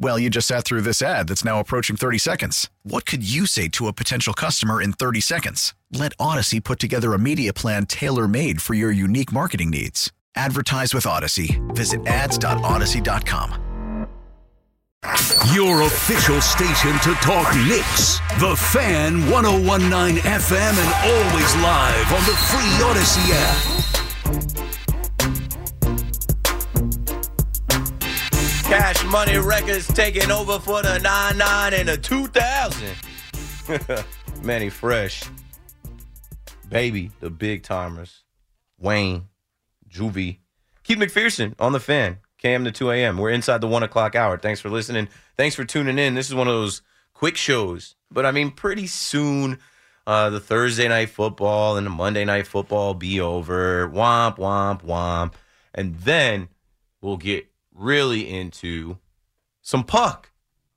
Well, you just sat through this ad that's now approaching 30 seconds. What could you say to a potential customer in 30 seconds? Let Odyssey put together a media plan tailor made for your unique marketing needs. Advertise with Odyssey. Visit ads.odyssey.com. Your official station to talk Knicks. The Fan 1019 FM and always live on the free Odyssey app. Cash Money Records taking over for the 99 and the 2000. Mannie Fresh. Baby, the big timers. Wayne, Juvie. Keith McPherson on the fan. KM to 2 a.m. We're inside the one o'clock hour. Thanks for listening. Thanks for tuning in. This is one of those quick shows, but I mean, pretty soon, uh, the Thursday night football and the Monday night football be over. Womp, womp, womp. And then we'll get really into some puck.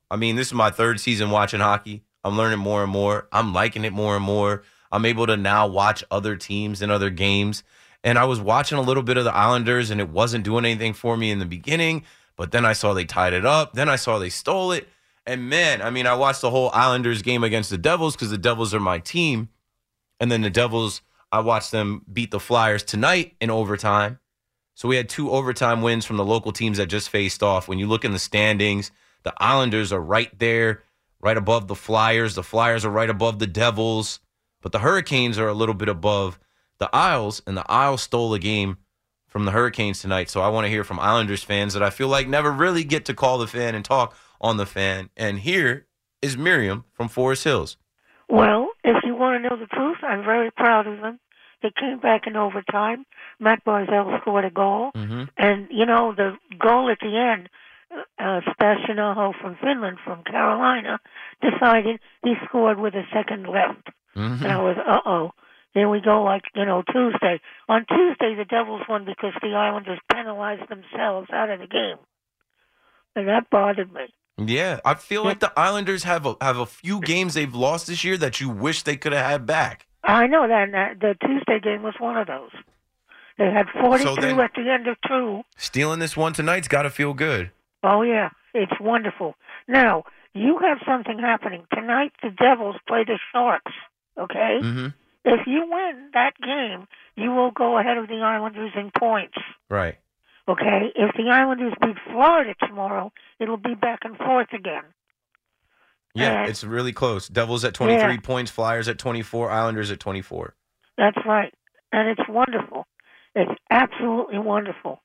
I mean, this is my third season watching hockey. I'm learning more and more. I'm liking it more and more. I'm able to now watch other teams and other games. And I was watching a little bit of the Islanders, and it wasn't doing anything for me in the beginning. But then I saw they tied it up. Then I saw they stole it. And man, I mean, I watched the whole Islanders game against the Devils because the Devils are my team. And then the Devils, I watched them beat the Flyers tonight in overtime. So we had two overtime wins from the local teams that just faced off. When you look in the standings, the Islanders are right there, right above the Flyers. The Flyers are right above the Devils. But the Hurricanes are a little bit above the Isles, and the Isles stole a game from the Hurricanes tonight. So I want to hear from Islanders fans that I feel like never really get to call the fan and talk on the fan. And here is Miriam from Forest Hills. Well, if you want to know the truth, I'm very proud of them. They came back in overtime. Matt Barzal scored a goal. Mm-hmm. And, you know, the goal at the end, uh, Sebastian Aho from Finland, from Carolina, decided he scored with a second left. Mm-hmm. And I was, uh oh. Here we go, like, you know, Tuesday. On Tuesday, the Devils won because the Islanders penalized themselves out of the game. And that bothered me. Yeah, I feel like the Islanders have a, have a few games they've lost this year that you wish they could have had back. I know that, and that the Tuesday game was one of those. They had 42 So then- at the end of two. Stealing this one tonight's got to feel good. Oh, yeah, it's wonderful. Now, you have something happening. Tonight, the Devils play the Sharks, okay? Mm-hmm. If you win that game, you will go ahead of the Islanders in points, Right. okay? If the Islanders beat Florida tomorrow, it'll be back and forth again. Yeah, it's really close. Devils at 23 Yeah. points, Flyers at 24, Islanders at 24. That's right. And it's wonderful. It's absolutely wonderful.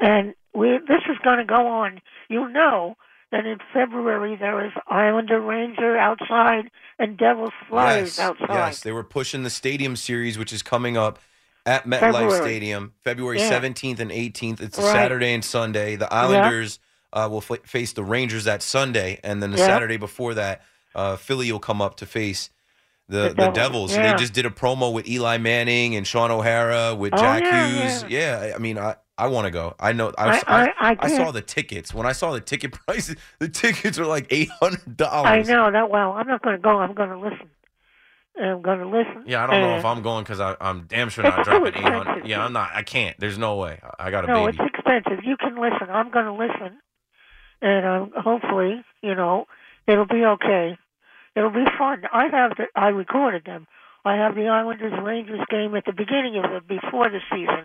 And we this is going to go on. You know that in February there is Islander Ranger outside and Devils Flyers yes, outside. yes, they were pushing the Stadium Series, which is coming up at MetLife Stadium, February Yeah. 17th and 18th. It's a Right. Saturday and Sunday. The Islanders uh, will f- face the Rangers that Sunday, and then the Yeah. Saturday before that, uh, Philly will come up to face the, The the, Devils, yeah. They just did a promo with Eli Manning and Shaun O'Hara with Oh, Jack yeah, Hughes. Yeah. I mean, I, I want to go. I know. I, I- I- I saw the tickets. When I saw the ticket prices, the tickets are like eight hundred dollars. I know that well. I'm not going to go. I'm going to listen. I'm going to listen. Yeah, I don't know if I'm going because I'm damn sure not dropping eight hundred. Yeah, I'm not. I can't. There's no way. I got a No, baby. it's expensive. You can listen. I'm going to listen, and um, hopefully, you know, it'll be okay. It'll be fun. I have the. I recorded them. I have the Islanders Rangers game at the beginning of it before the season,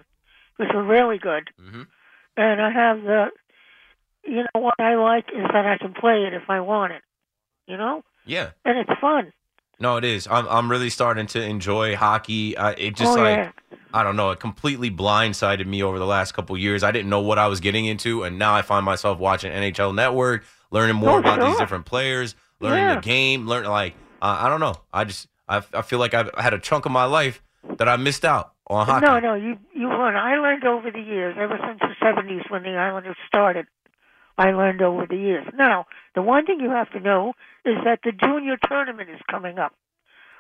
which was really good. Mhm. And I have the. You know what I like is that I can play it if I want it. You know, Yeah, and it's fun. No, it is. I'm I'm really starting to enjoy hockey. Uh, it just oh like yeah. I don't know. It completely blindsided me over the last couple years. I didn't know what I was getting into, and now I find myself watching NHL Network, learning more Oh, about these different players, learning Yeah. the game, learning like uh, I don't know. I just I, I feel like I've had a chunk of my life that I missed out on hockey. No, no, you you learn. I learned over the years, ever since the seventies when the Islanders started. I learned over the years. Now, the one thing you have to know is that the junior tournament is coming up,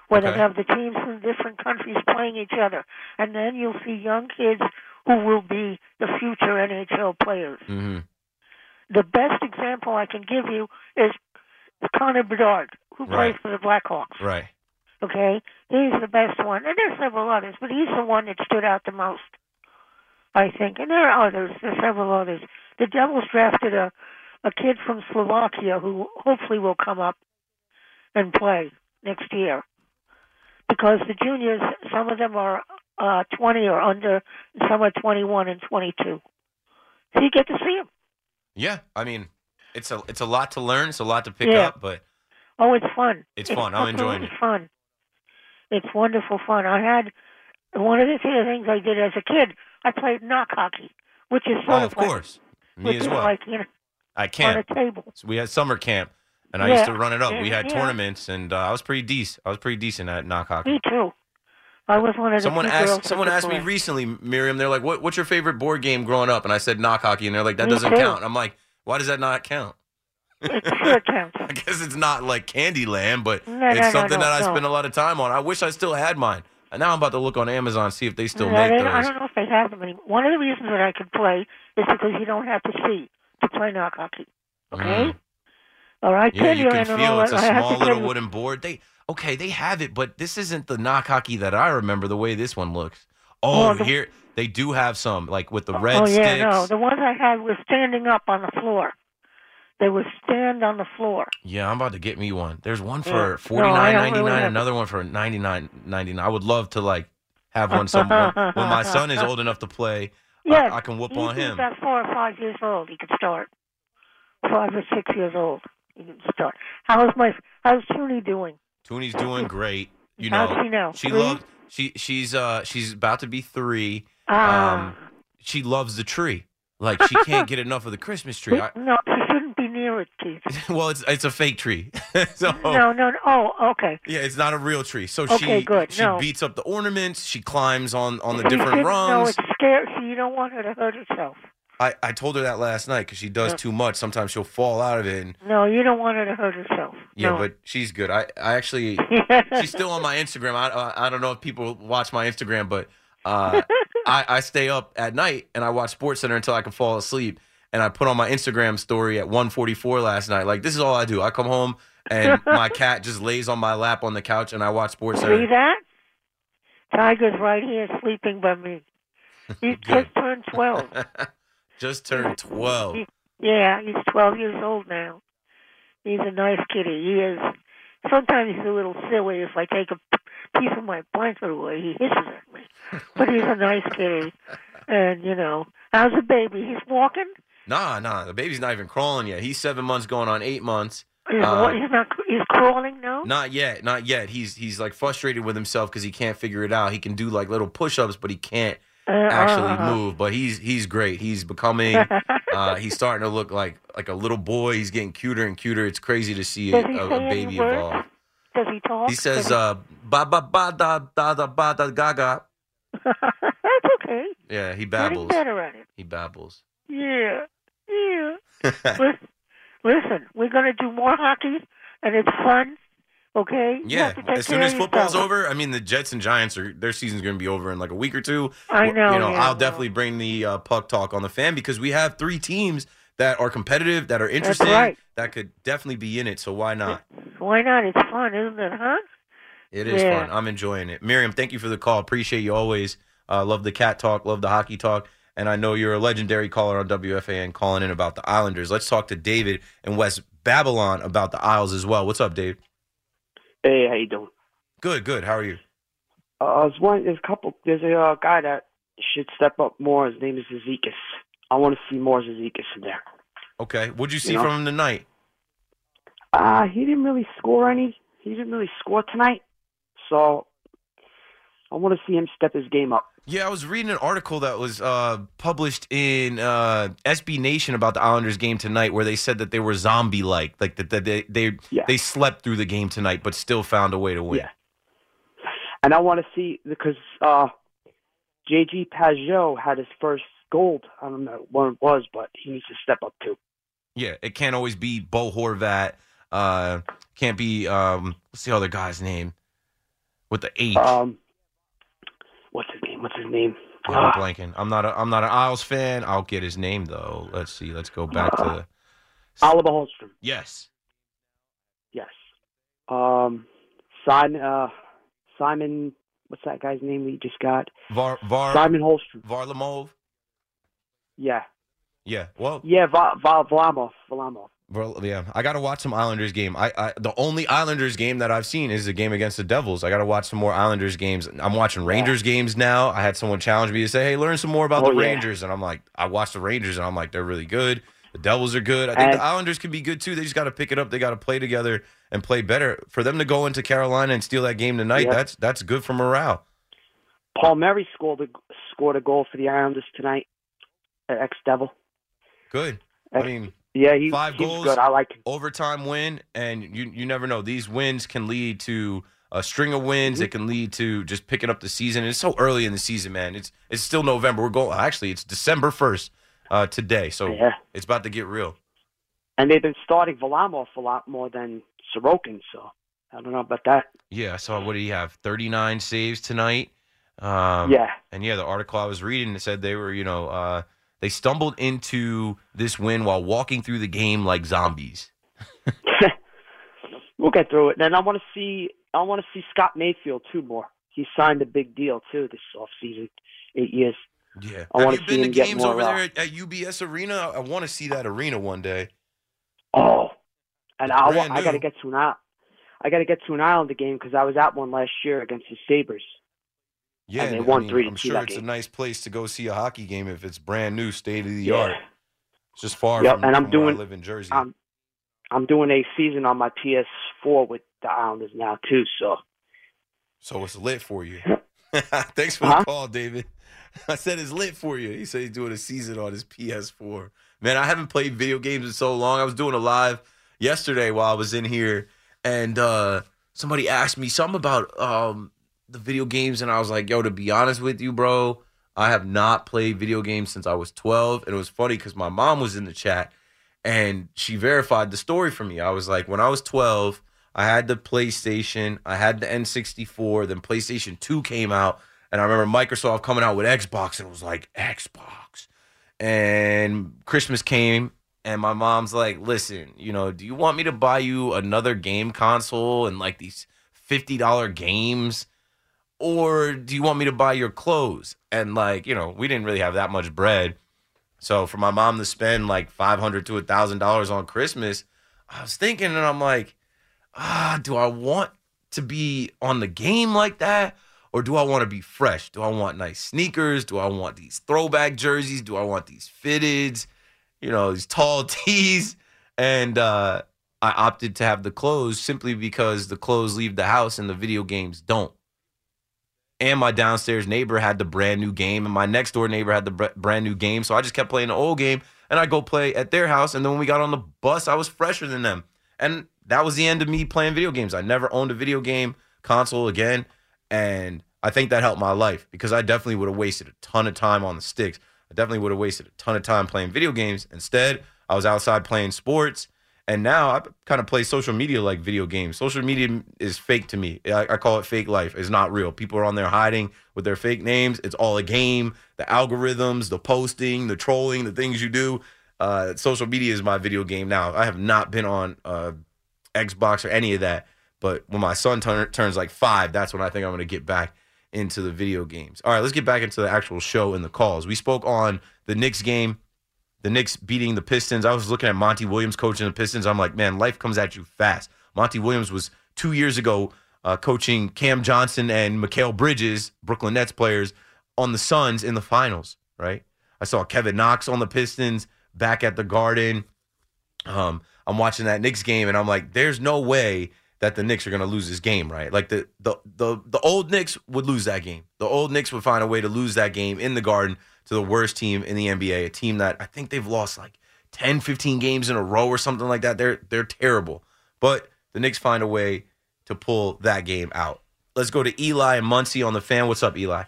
where Okay. they have the teams from different countries playing each other, and then you'll see young kids who will be the future NHL players. hmm The best example I can give you is Connor Bedard, who Right. plays for the Blackhawks. Right. Okay, he's the best one, and there's several others, but he's the one that stood out the most, I think. And there are others. There's several others. The Devils drafted a a kid from Slovakia who hopefully will come up and play next year, because the juniors, some of them are uh 20 or under, and some are 21 and 22. So you get to see them. Yeah. I mean, it's a it's a lot to learn. It's a lot to pick Yeah. up, but Oh, it's fun. It's fun. I'm enjoying it. Fun. It's wonderful fun. I had one of the things I did as a kid. I played knock hockey, which is sort oh, of of like, course, me as well. like you know I can't. a table. So we had summer camp, and I Yeah. used to run it up. we had yeah. tournaments, and uh, I was pretty decent. I was pretty decent at knock hockey. Me too. I was one of the Someone asked. Someone asked me recently, Miriam. They're like, "What, "What's your favorite board game growing up?" And I said knock hockey, and they're like, "That Me doesn't too. count." I'm like, "Why does that not count?" It sure counts. I guess it's not like Candyland, but No, it's no, something no, that I spend a lot of time on. I wish I still had mine. And now I'm about to look on Amazon see if they still make they- those. I don't know if they have them anymore. One of the reasons that I could play is because you don't have to see to play knock hockey. Okay. Mm. All right. Yeah, you can feel it's a that, I have to small little wooden board. They okay, they have it, but this isn't the knock hockey that I remember. The way this one looks. Oh, Well, the- here they do have some like with the red oh yeah, sticks. no. The ones I had were standing up on the floor. They would stand on the floor. Yeah, I'm about to get me one. There's one Yeah. for No, forty nine don't ninety really another one for ninety nine ninety nine. I would love to like have one some when, when my son is old enough to play. Yes, I, I can whoop on him. He's about four or five years old, he could start. Five or six years old, he can start. How's my how's Toonie doing? Tooney's doing great. You know, How's she now? she Three? loves she she's uh she's about to be three. Ah, Um, she loves the tree. Like she can't get enough of the Christmas tree. I, no, she be near it, Keith. well, it's it's a fake tree. so No, no, no. Oh, okay. yeah, it's not a real tree. So Okay, she good. she No. beats up the ornaments. She climbs on on the You different shouldn't- No, rungs. it's scary. So you don't want her to hurt herself. I, I told her that last night because she does too much. Sometimes she'll fall out of it. And, No, you don't want her to hurt herself. yeah, no. but she's good. I, I actually she's still on my Instagram. I I I don't know if people watch my Instagram, but uh, I I stay up at night and I watch Sports Center until I can fall asleep. And I put on my Instagram story at 1:44 last night. Like this is all I do. I come home and my cat just lays on my lap on the couch and I watch Sports See that? Tiger's right here sleeping by me. He just turned 12. just turned 12. Yeah, he's 12 years old now. He's a nice kitty. He is. Sometimes he's a little silly. If I take a piece of my blanket away, he hisses at me. But he's a nice kitty. And, you know, how's the baby? He's walking? Nah, nah. The baby's not even crawling yet. He's seven months, going on eight months. He's, Uh, wa- he's not. He's crawling now. Not yet, not yet. He's he's like frustrated with himself because he can't figure it out. He can do like little push-ups, but he can't Uh, actually uh, move. But he's he's great. He's becoming. uh, he's starting to look like like a little boy. He's getting cuter and cuter. It's crazy to see a, he a, a baby evolve. Does he talk? He says uh ba ba ba da da da ba da gaga. That's okay. Yeah, he Getting babbles. better at it. He babbles. Yeah. Yeah. Listen, we're going to do more hockey, and it's fun. Okay. Yeah, have to take as soon as football's yourself. over, I mean the Jets and Giants are their season's going to be over in like a week or two. I know, You know, yeah, I'll well. definitely bring the uh, puck talk on the fan because we have three teams that are competitive, that are interesting, right. that could definitely be in it. So why not? Why not? It's fun, isn't it? Huh? It is Yeah. fun. I'm enjoying it. Miriam, thank you for the call. Appreciate you always. Uh, love the cat talk. Love the hockey talk. And I know you're a legendary caller on WFAN calling in about the Islanders. Let's talk to David in West Babylon about the Isles as well. What's up, Dave? Hey, how you doing? Good, good. How are you? Uh, I was wondering, there's a couple, there's a uh, guy that should step up more. His name is Cizikas. I want to see more Cizikas in there. Okay. What'd you see You know? from him tonight? Uh, he didn't really score any. He he didn't really score tonight, so I want to see him step his game up. Yeah, I was reading an article that was uh, published in uh, SB Nation about the Islanders game tonight, where they said that they were zombie-like, like that, that they they Yeah. they slept through the game tonight, but still found a way to win. Yeah. And I want to see because uh, JG Pageau had his first gold. I don't know what it was, but he needs to step up too. Yeah, it can't always be Bo Horvat. Uh, can't be um, what's the other guy's name with the H? Um, what's his name? What's his name? Yeah, Ah, I'm blanking. I'm not. A, I'm not an Isles fan. I'll get his name though. Let's see. Let's go back to. Oliver Holstrom. Yes. Yes. Um, Simon. Uh, Simon. What's that guy's name we just got? Var Var Simon Holmstrom. Varlamov. Yeah. Yeah. Well, Yeah. Va- Va- Vlamov. Vlamov. Well, yeah, I got to watch some Islanders game. I, I the only Islanders game that I've seen is the game against the Devils. I got to watch some more Islanders games. I'm watching Rangers games now. I had someone challenge me to say, "Hey, learn some more about Oh, the yeah. Rangers," and I'm like, I watched the Rangers, and I'm like, they're really good. The Devils are good. I think And- the Islanders can be good too. They just got to pick it up. They got to play together and play better. For them to go into Carolina and steal that game tonight, Yeah. that's that's good for morale. Palmieri scored a, scored a goal for the Islanders tonight. Ex Devil. Good. I mean, Yeah, he, five he's goals, good. I like him. overtime win, and you you never know. These wins can lead to a string of wins. Mm-hmm. It can lead to just picking up the season. And it's so early in the season, man. It's it's still November. We're going. Actually, it's December first uh, today, so Yeah. it's about to get real. And they've been starting Varlamov a lot more than Sorokin, so I don't know about that. Yeah, I saw. What did he have? Thirty nine saves tonight. Um, yeah. And yeah, the article I was reading said they were, you know, uh, they stumbled into this win while walking through the game like zombies. we'll get through it. And I want to see I want to see Scott Mayfield too more. He signed a big deal too this offseason, eight years. Yeah. I Have wanna you see been to him get games more, over there at, at UBS Arena? I want to see that arena one day. Oh, and I, Brand I got to get to an island. I got to get to an Islander game because I was at one last year against the Sabres. Yeah, And they won I mean, three. I'm sure it's a nice place to go see a hockey game if it's brand new, state of the Yeah. art. It's just far Yep, from, and I'm from doing- I live in Jersey. I'm I'm doing a season on my PS4 with the Islanders now too. So so it's lit for you. Thanks for Huh? the call, David. I said it's lit for you. He said he's doing a season on his PS4. Man, I haven't played video games in so long. I was doing a live yesterday while I was in here, and uh, somebody asked me something about um, the video games, and I was like, "Yo, to be honest with you, bro, I have not played video games since I was 12." And it was funny because my mom was in the chat, and she verified the story for me. I was like, when I was 12, I had the PlayStation, I had the N64, then PlayStation 2 came out, and I remember Microsoft coming out with Xbox, and it was like, Xbox. And Christmas came, and my mom's like, listen, you know, do you want me to buy you another game console and like these $50 games? Or do you want me to buy your clothes? And like, you know, we didn't really have that much bread. So for my mom to spend like five hundred to a thousand dollars on Christmas, I was thinking, and I'm like, ah, do I want to be on the game like that, or do I want to be fresh? Do I want nice sneakers? Do I want these throwback jerseys? Do I want these fitteds? You know, these tall tees? And uh, I opted to have the clothes simply because the clothes leave the house and the video games don't and my downstairs neighbor had the brand new game, and my next door neighbor had the br- brand new game. So I just kept playing the old game, and I go play at their house. And then when we got on the bus, I was fresher than them, and that was the end of me playing video games. I never owned a video game console again, and I think that helped my life because I definitely would have wasted a ton of time on the sticks. I definitely would have wasted a ton of time playing video games. Instead, I was outside playing sports. And now I kind of play social media like video games. Social media is fake to me. I, I call it fake life. It's not real. People are on there hiding with their fake names. It's all a game. The algorithms, the posting, the trolling, the things you do. Uh, social media is my video game now. I have not been on uh, Xbox or any of that. But when my son turn, turns like five, that's when I think I'm going to get back into the video games. All right, let's get back into the actual show and the calls. We spoke on the Knicks game the Knicks beating the Pistons. I was looking at Monty Williams coaching the Pistons. I'm like, man, life comes at you fast. Monty Williams was two years ago uh, coaching Cam Johnson and Mikal Bridges, Brooklyn Nets players, on the Suns in the finals, right? I saw Kevin Knox on the Pistons back at the Garden. Um, I'm watching that Knicks game and I'm like, there's no way that the Knicks are going to lose this game, right? Like the, the the the old Knicks would lose that game. The old Knicks would find a way to lose that game in the Garden to the worst team in the NBA, a team that I think they've lost like 10, 15 games in a row or something like that. They're they're terrible. But the Knicks find a way to pull that game out. Let's go to Eli and Muncie on the fan. What's up, Eli?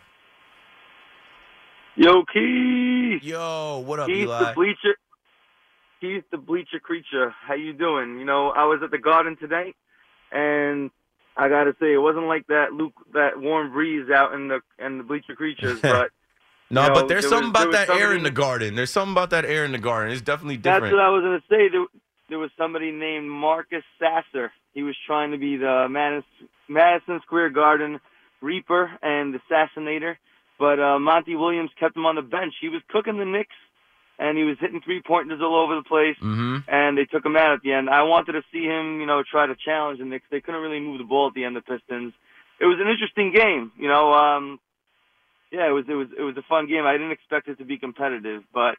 Yo, Keith. Yo, what up, Keith Eli? the bleacher. Keith the bleacher creature. How you doing? You know, I was at the Garden today, and I gotta say, it wasn't like that Luke, that warm breeze out in the in the bleacher creatures, but. No, you know, but there's there something was- about that air in the garden. There's something about that air in the garden. It's definitely different. That's what I was gonna say. There, there was somebody named Marcus Sasser. He was trying to be the Madison, Madison Square Garden Reaper and Assassinator, but uh, Monty Williams kept him on the bench. He was cooking the Knicks, and he was hitting three pointers all over the place. hmm and they took him out at the end. I wanted to see him, you know, try to challenge the Knicks. They couldn't really move the ball at the end. Of the Pistons. It was an interesting game, you know. Um, yeah, it was it was it was a fun game. I didn't expect it to be competitive, but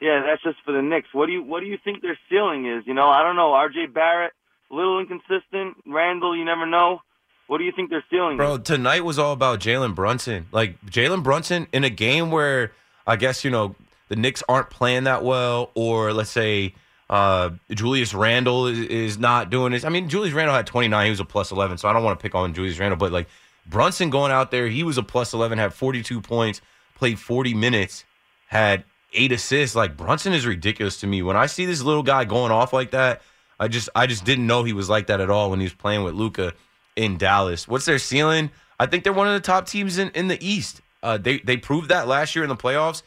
yeah, that's just for the Knicks. What do you what do you think their ceiling is? You know, I don't know. R.J. Barrett, a little inconsistent. Randle, you never know. What do you think their ceiling Bro, is? tonight was all about Jalen Brunson. Like Jalen Brunson in a game where I guess you know the Knicks aren't playing that well, or let's say uh, Julius Randle is, is not doing this. I mean, Julius Randle had 29; he was a plus 11, so I don't want to pick on Julius Randle, but like Brunson going out there, he was a plus 11, had 42 points, played 40 minutes, had eight assists. Like Brunson is ridiculous to me. When I see this little guy going off like that, I just I just didn't know he was like that at all when he was playing with Luka in Dallas. What's their ceiling? I think they're one of the top teams in, in the East. Uh, they they proved that last year in the playoffs.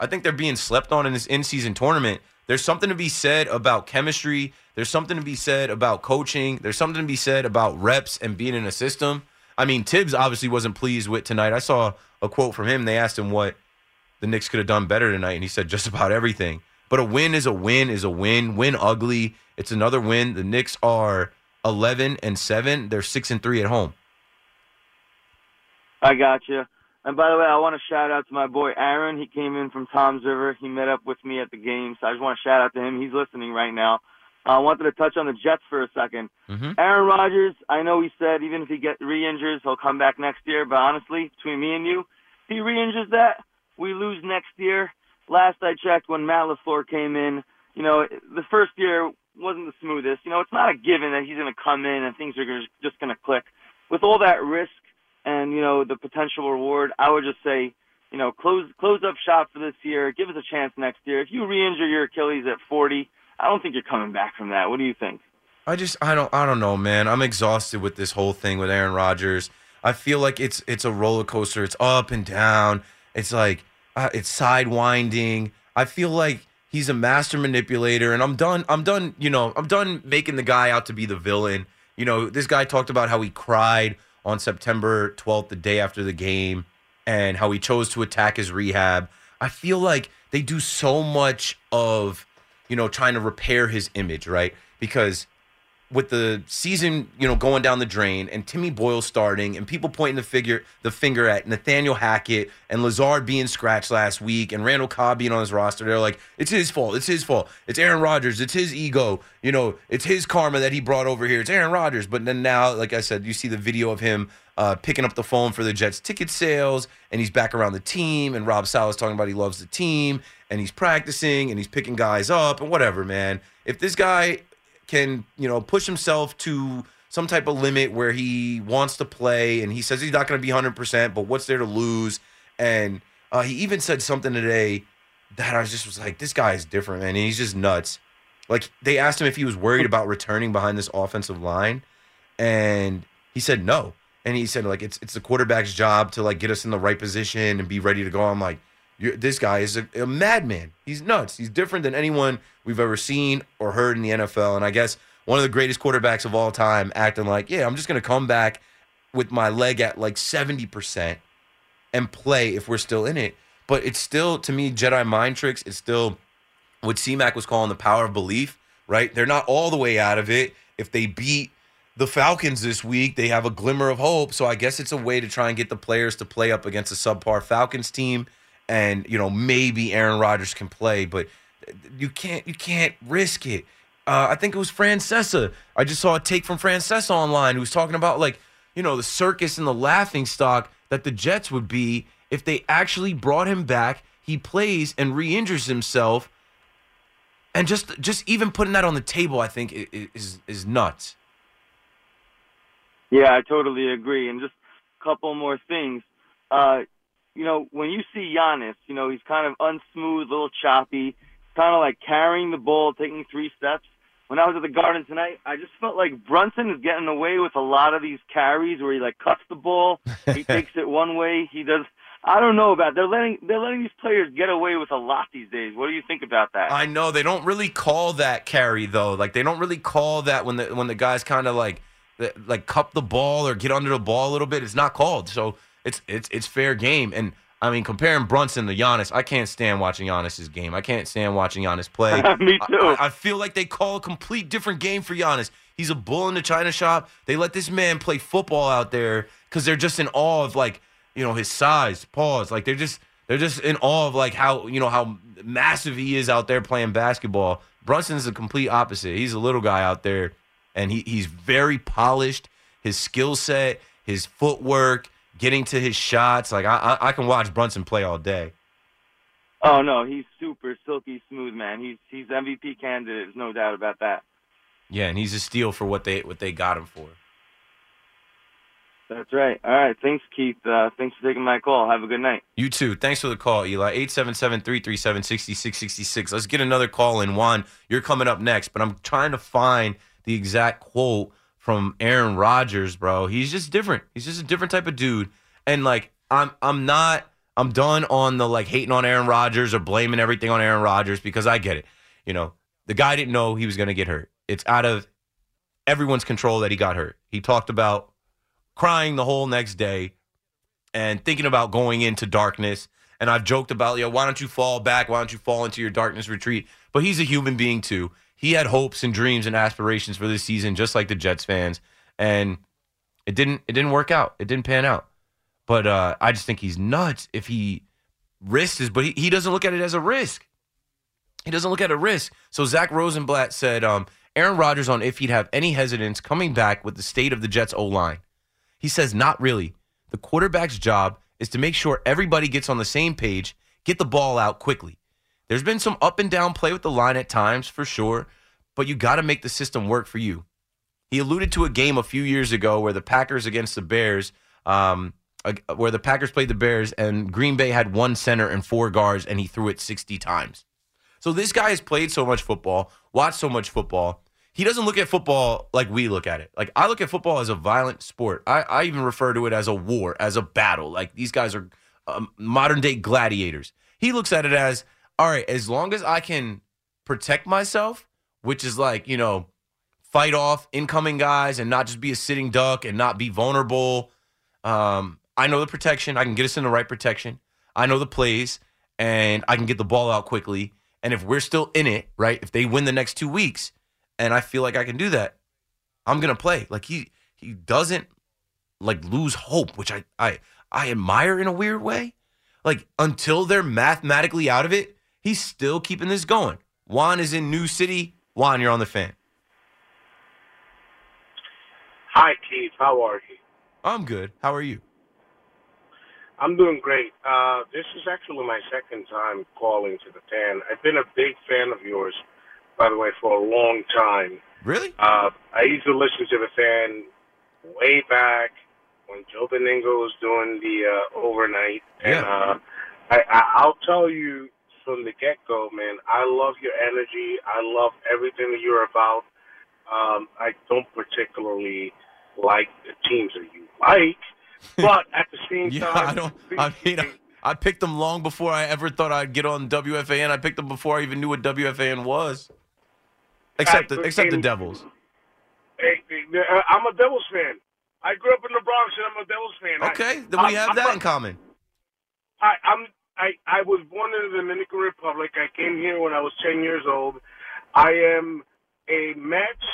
I think they're being slept on in this in season tournament. There's something to be said about chemistry. There's something to be said about coaching. There's something to be said about reps and being in a system. I mean, Thibs obviously wasn't pleased with tonight. I saw a quote from him. They asked him what the Knicks could have done better tonight, and he said just about everything. But a win is a win is a win. Win ugly. It's another win. The Knicks are 11 and 7. They're 6 and 3 at home. I got you. And by the way, I want to shout out to my boy Aaron. He came in from Tom's River. He met up with me at the game, so I just want to shout out to him. He's listening right now. I wanted to touch on the Jets for a 2nd Mhm. Aaron Rodgers, I know he said even if he get re-injures, he'll come back next year. But honestly, between me and you, if he re-injures that, we lose next year. Last I checked, when Matt LaFleur came in, you know, the first year wasn't the smoothest. You know, it's not a given that he's going to come in and things are gonna, just going to click. With all that risk and you know the potential reward, I would just say, you know, close close up shop for this year. Give us a chance next year. If you re-injure your Achilles at 40, I don't think you're coming back from that. What do you think? I just I don't I don't know, man. I'm exhausted with this whole thing with Aaron Rodgers. I feel like it's it's a roller coaster. It's up and down. It's like uh, it's sidewinding. I feel like he's a master manipulator, and I'm done. I'm done. You know, I'm done making the guy out to be the villain. You know, this guy talked about how he cried on September 12th, the day after the game, and how he chose to attack his rehab. I feel like they do so much of, you know, trying to repair his image, right? Because with the season, you know, going down the drain and Timmy Boyle starting and people pointing the figure the finger at Nathaniel Hackett and Lazard being scratched last week and Randall Cobb being on his roster, they're like, it's his fault. It's his fault. It's Aaron Rodgers. It's his ego. You know, it's his karma that he brought over here. It's Aaron Rodgers. But then now, like I said, you see the video of him uh, picking up the phone for the Jets ticket sales and he's back around the team and Rob Saleh's talking about he loves the team and he's practicing and he's picking guys up and whatever, man. If this guy can you know push himself to some type of limit where he wants to play and he says he's not going to be 100% but what's there to lose? And uh, he even said something today that i just was like this guy is different man and he's just nuts. Like they asked him if he was worried about returning behind this offensive line and he said no. And he said like it's it's the quarterback's job to like get us in the right position and be ready to go. I'm like you're, this guy is a, a madman. He's nuts. He's different than anyone we've ever seen or heard in the NFL. And I guess one of the greatest quarterbacks of all time acting like, yeah, I'm just going to come back with my leg at like 70% and play if we're still in it. But it's still, to me, Jedi mind tricks. It's still what CMAC was calling the power of belief, right? They're not all the way out of it. If they beat the Falcons this week, they have a glimmer of hope. So I guess it's a way to try and get the players to play up against a subpar Falcons team and you know maybe Aaron Rodgers can play, but you can't you can't risk it. uh, I think it was Francesa. I just saw a take from Francesa online who was talking about like you know the circus and the laughing stock that the Jets would be if they actually brought him back. He plays and re-injures himself, and just just even putting that on the table, I think is is nuts. Yeah, I totally agree. And just a couple more things. Uh, you know, when you see Giannis, you know, he's kind of unsmooth, a little choppy, kind of like carrying the ball, taking three steps. When I was at the Garden tonight, I just felt like Brunson is getting away with a lot of these carries where he like cuts the ball, he takes it one way, he does. I don't know about. They're letting they're letting these players get away with a lot these days. What do you think about that? I know they don't really call that carry though. Like they don't really call that when the when the guys kind of like like cup the ball or get under the ball a little bit. It's not called, so it's it's it's fair game. And I mean, comparing Brunson to Giannis, I can't stand watching Giannis's game. I can't stand watching Giannis play. Me too. I, I feel like they call a complete different game for Giannis. He's a bull in the china shop. They let this man play football out there because they're just in awe of like you know his size. Pause. Like they're just they're just in awe of like how you know how massive he is out there playing basketball. Brunson's the complete opposite. He's a little guy out there, and he he's very polished. His skill set, his footwork, getting to his shots. Like I I, I can watch Brunson play all day. Oh no, he's super silky smooth, man. He's he's MVP candidate. There's no doubt about that. Yeah, and he's a steal for what they what they got him for. That's right. All right. Thanks, Keith. Uh, thanks for taking my call. Have a good night. You too. Thanks for the call, Eli. 877-337-6666. Let's get another call in. Juan, you're coming up next, but I'm trying to find the exact quote from Aaron Rodgers, bro. He's just different. He's just a different type of dude. And like I'm I'm not I'm done on the like hating on Aaron Rodgers or blaming everything on Aaron Rodgers because I get it. You know, the guy didn't know he was going to get hurt. It's out of everyone's control that he got hurt. He talked about crying the whole next day and thinking about going into darkness. And I've joked about, yo, why don't you fall back? Why don't you fall into your darkness retreat? But he's a human being too. He had hopes and dreams and aspirations for this season, just like the Jets fans, and it didn't. It didn't work out. It didn't pan out. But uh, I just think he's nuts if he risks this. But he, he doesn't look at it as a risk. He doesn't look at a risk. So Zach Rosenblatt said, um, Aaron Rodgers on if he'd have any hesitance coming back with the state of the Jets O line. He says, not really. The quarterback's job is to make sure everybody gets on the same page, get the ball out quickly. There's been some up and down play with the line at times, for sure, but you got to make the system work for you. He alluded to a game a few years ago where the Packers against the Bears, um, where the Packers played the Bears, and Green Bay had one center and four guards, and he threw it 60 times. So this guy has played so much football, watched so much football. He doesn't look at football like we look at it. Like I look at football as a violent sport. I, I even refer to it as a war, as a battle. Like these guys are um, modern day gladiators. He looks at it as all right. As long as I can protect myself, which is like you know, fight off incoming guys and not just be a sitting duck and not be vulnerable. Um, I know the protection. I can get us in the right protection. I know the plays, and I can get the ball out quickly. And if we're still in it, right? If they win the next two weeks, and I feel like I can do that, I'm gonna play. Like he he doesn't like lose hope, which I I I admire in a weird way. Like until they're mathematically out of it, he's still keeping this going. Juan is in New City. Juan, you're on the fan. Hi, Keith. How are you? I'm good. How are you? I'm doing great. Uh, this is actually my second time calling to the fan. I've been a big fan of yours, by the way, for a long time. Really? Uh, I used to listen to the fan way back when Joe Benigno was doing the uh, overnight, and uh, I, I, I'll tell you from the get go, man. I love your energy. I love everything that you're about. Um, I don't particularly like the teams that you like, but at the same Yeah, time, I don't. I mean, I, I picked them long before I ever thought I'd get on WFAN. I picked them before I even knew what WFAN was. Except the, except the Devils. Uh, I'm a Devils fan. I grew up in the Bronx, and I'm a Devils fan. I- Okay, then we have I'm that a- in common. I, I'm I, I was born in the Dominican Republic. I came here when I was ten years old. I am a Mets,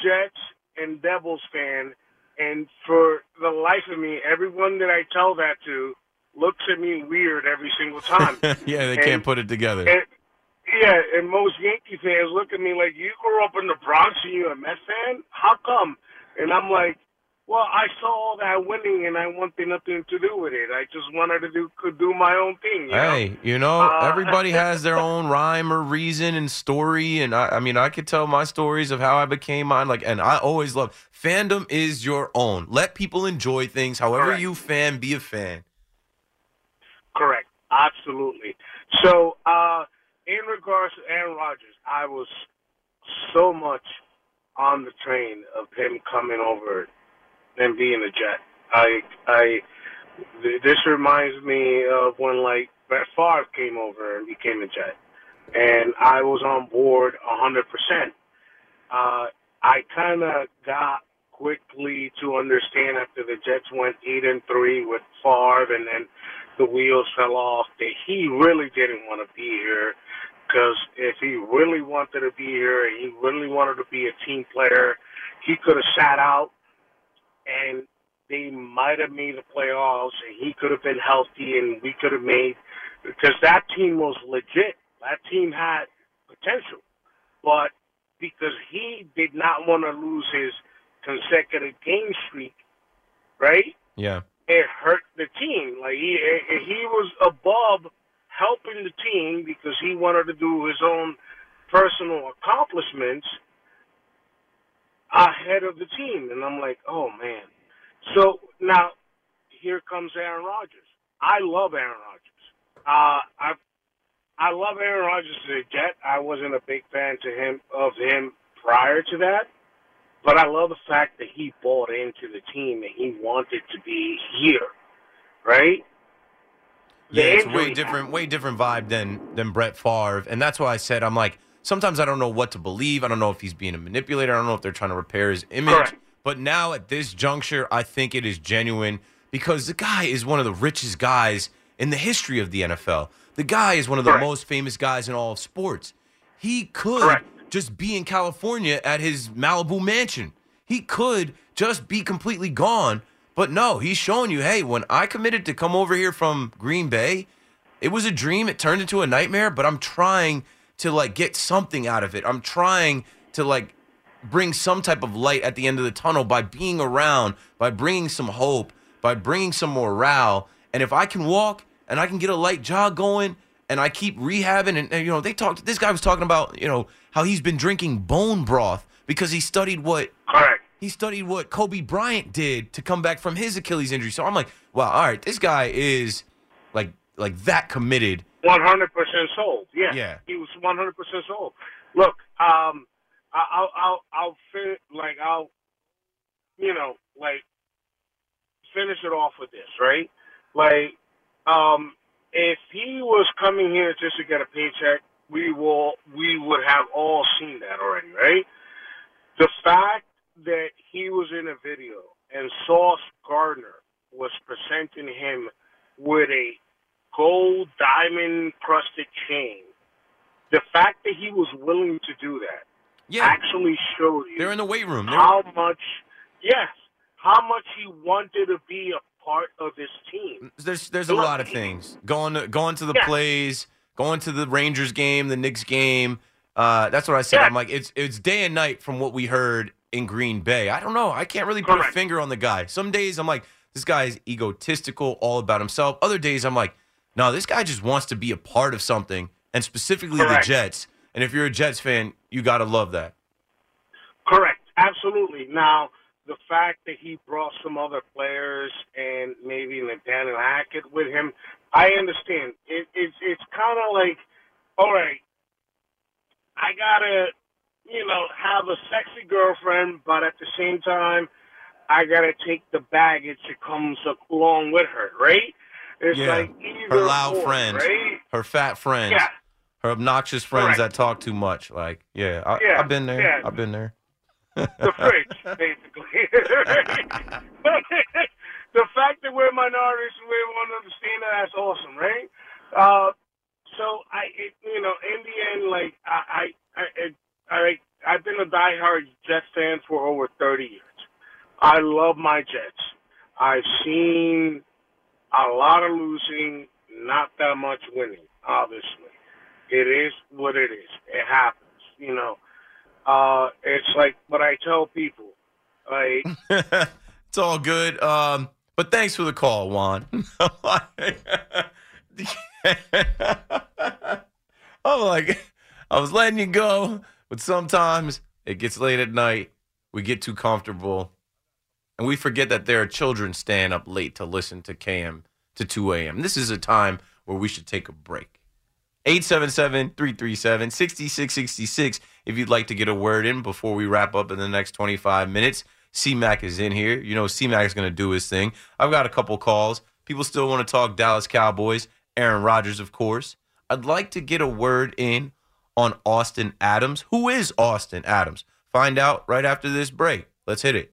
Jets, and Devils fan, and for the life of me, everyone that I tell that to looks at me weird every single time. yeah, they And- can't put it together. And, Yeah, and most Yankee fans look at me like, you grew up in the Bronx and you're a Mets fan? How come? And I'm like, well, I saw all that winning and I wanted nothing to do with it. I just wanted to do could do my own thing. You Hey, know? you know, Uh, everybody has their own rhyme or reason and story, and I, I mean, I could tell my stories of how I became mine. Like, and I always love fandom is your own. Let people enjoy things. However Correct. you fan, be a fan. Correct. Absolutely. So, uh, in regards to Aaron Rodgers, I was so much on the train of him coming over and being a Jet. I, I, this reminds me of when like Brett Favre came over and became a Jet, and I was on board a hundred percent. Uh, I kind of got quickly to understand after the Jets went eight and three with Favre, and then the wheels fell off that he really didn't want to be here. Because if he really wanted to be here and he really wanted to be a team player, he could have sat out and they might have made the playoffs and he could have been healthy and we could have made because that team was legit. That team had potential. But because he did not want to lose his consecutive game streak, right? Yeah. it hurt the team. Like he he was above helping the team because he wanted to do his own personal accomplishments ahead of the team. And I'm like, oh man. So now here comes Aaron Rodgers. I love Aaron Rodgers. Uh, I I love Aaron Rodgers as a Jet. I wasn't a big fan to him of him prior to that. But I love the fact that he bought into the team and he wanted to be here, right? The Yeah, it's way different, way different vibe than than Brett Favre, and that's why I said I'm like sometimes I don't know what to believe. I don't know if he's being a manipulator. I don't know if they're trying to repair his image. Correct. But now at this juncture, I think it is genuine because the guy is one of the richest guys in the history of the NFL. The guy is one of the Correct. most famous guys in all of sports. He could Correct. just be in California at his Malibu mansion. He could just be completely gone. But no, he's showing you, hey, when I committed to come over here from Green Bay, it was a dream. It turned into a nightmare, but I'm trying to like get something out of it. I'm trying to like bring some type of light at the end of the tunnel by being around, by bringing some hope, by bringing some morale. And if I can walk and I can get a light jog going and I keep rehabbing and, and, you know, they talked this guy was talking about, you know, how he's been drinking bone broth because he studied what Correct. he studied what Kobe Bryant did to come back from his Achilles injury. So I'm like, wow, all right, this guy is like like that committed. One hundred percent sold. Yeah. Yeah. He was one hundred percent sold. Look, um, I- I'll I'll I'll fin- like I'll, you know, like finish it off with this, right? Like, um, if he was coming here just to get a paycheck, we will we would have all seen that already, right? The fact that he was in a video and Sauce Gardner was presenting him with a gold diamond crusted chain. The fact that he was willing to do that Yeah, actually showed you they're in the weight room. They're- how much, yes, how much he wanted to be a part of this team. There's there's a Look, lot of things going to going to the Yeah. plays, going to the Rangers game, the Knicks game. Uh, that's what I said. Yeah. I'm like it's it's day and night from what we heard in Green Bay. I don't know. I can't really put a finger on the guy. Some days I'm like this guy is egotistical, all about himself. Other days I'm like, no, this guy just wants to be a part of something, and specifically Correct. the Jets. And if you're a Jets fan, you gotta love that. Correct, absolutely. Now, the fact that he brought some other players and maybe Nathaniel Hackett with him, I understand. It, it's it's kind of like, all right, I gotta, you know, have a sexy girlfriend, but at the same time, I gotta take the baggage that comes along with her, right? It's Yeah. like Her loud or, friends, right? her fat friends, Yeah. her obnoxious friends Correct. that talk too much. Like, yeah, I, Yeah, I've been there. I've been there. the fridge, basically. the fact that we're minorities, and we want to understand that that's awesome, right? Uh, so I, it, you know, in the end, like I, I, I, I, I've been a diehard Jets fan for over thirty years. I love my Jets. I've seen a lot of losing, not that much winning, obviously. It is what it is. It happens. You know, uh, it's like what I tell people. Like it's all good. Um, but thanks for the call, Juan. I'm like, I was letting you go, but sometimes it gets late at night. We get too comfortable, and we forget that there are children staying up late to listen to KM to 2 a.m. This is a time where we should take a break. 877 337 6666 if you'd like to get a word in before we wrap up in the next 25 minutes. CMAC is in here. You know, CMAC is going to do his thing. I've got a couple calls. People still want to talk Dallas Cowboys. Aaron Rodgers, of course. I'd like to get a word in on Austin Adams. Who is Austin Adams? Find out right after this break. Let's hit it.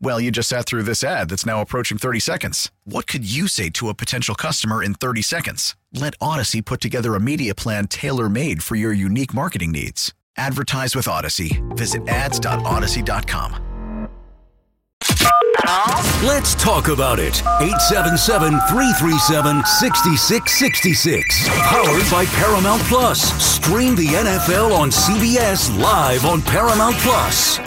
Well, you just sat through this ad that's now approaching 30 seconds. What could you say to a potential customer in 30 seconds? Let Odyssey put together a media plan tailor made for your unique marketing needs. Advertise with Odyssey. Visit ads.odyssey.com. Let's talk about it. 877 337 6666. Powered by Paramount Plus. Stream the NFL on CBS live on Paramount Plus.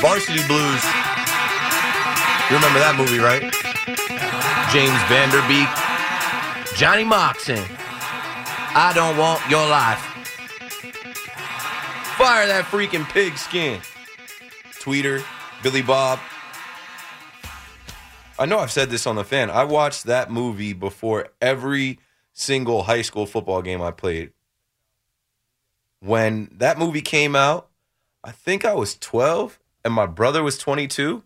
Varsity Blues. You remember that movie, right? James Van Der Beek, Johnny Moxon. I don't want your life. Fire that freaking pig skin. Tweeter, Billy Bob. I know I've said this on the fan. I watched that movie before every single high school football game I played. When that movie came out, I think I was 12 and my brother was 22.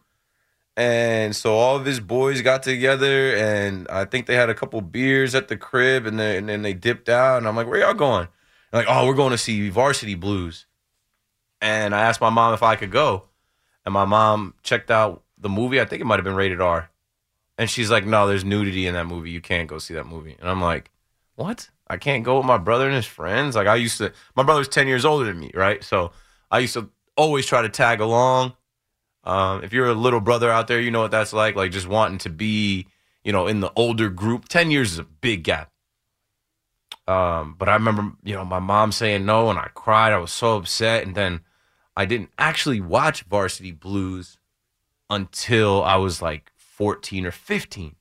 And so all of his boys got together and I think they had a couple beers at the crib and, they, and then they dipped out. And I'm like, where y'all going? They're like, oh, we're going to see Varsity Blues. And I asked my mom if I could go. And my mom checked out the movie. I think it might have been rated R. And she's like, no, there's nudity in that movie. You can't go see that movie. And I'm like, what? I can't go with my brother and his friends? Like, I used to, my brother's 10 years older than me, right? So I used to always try to tag along. Um, if you're a little brother out there, you know what that's like. Like just wanting to be, you know, in the older group. Ten years is a big gap. Um, but I remember, you know, my mom saying no, and I cried. I was so upset, and then I didn't actually watch Varsity Blues until I was like 14 or 15,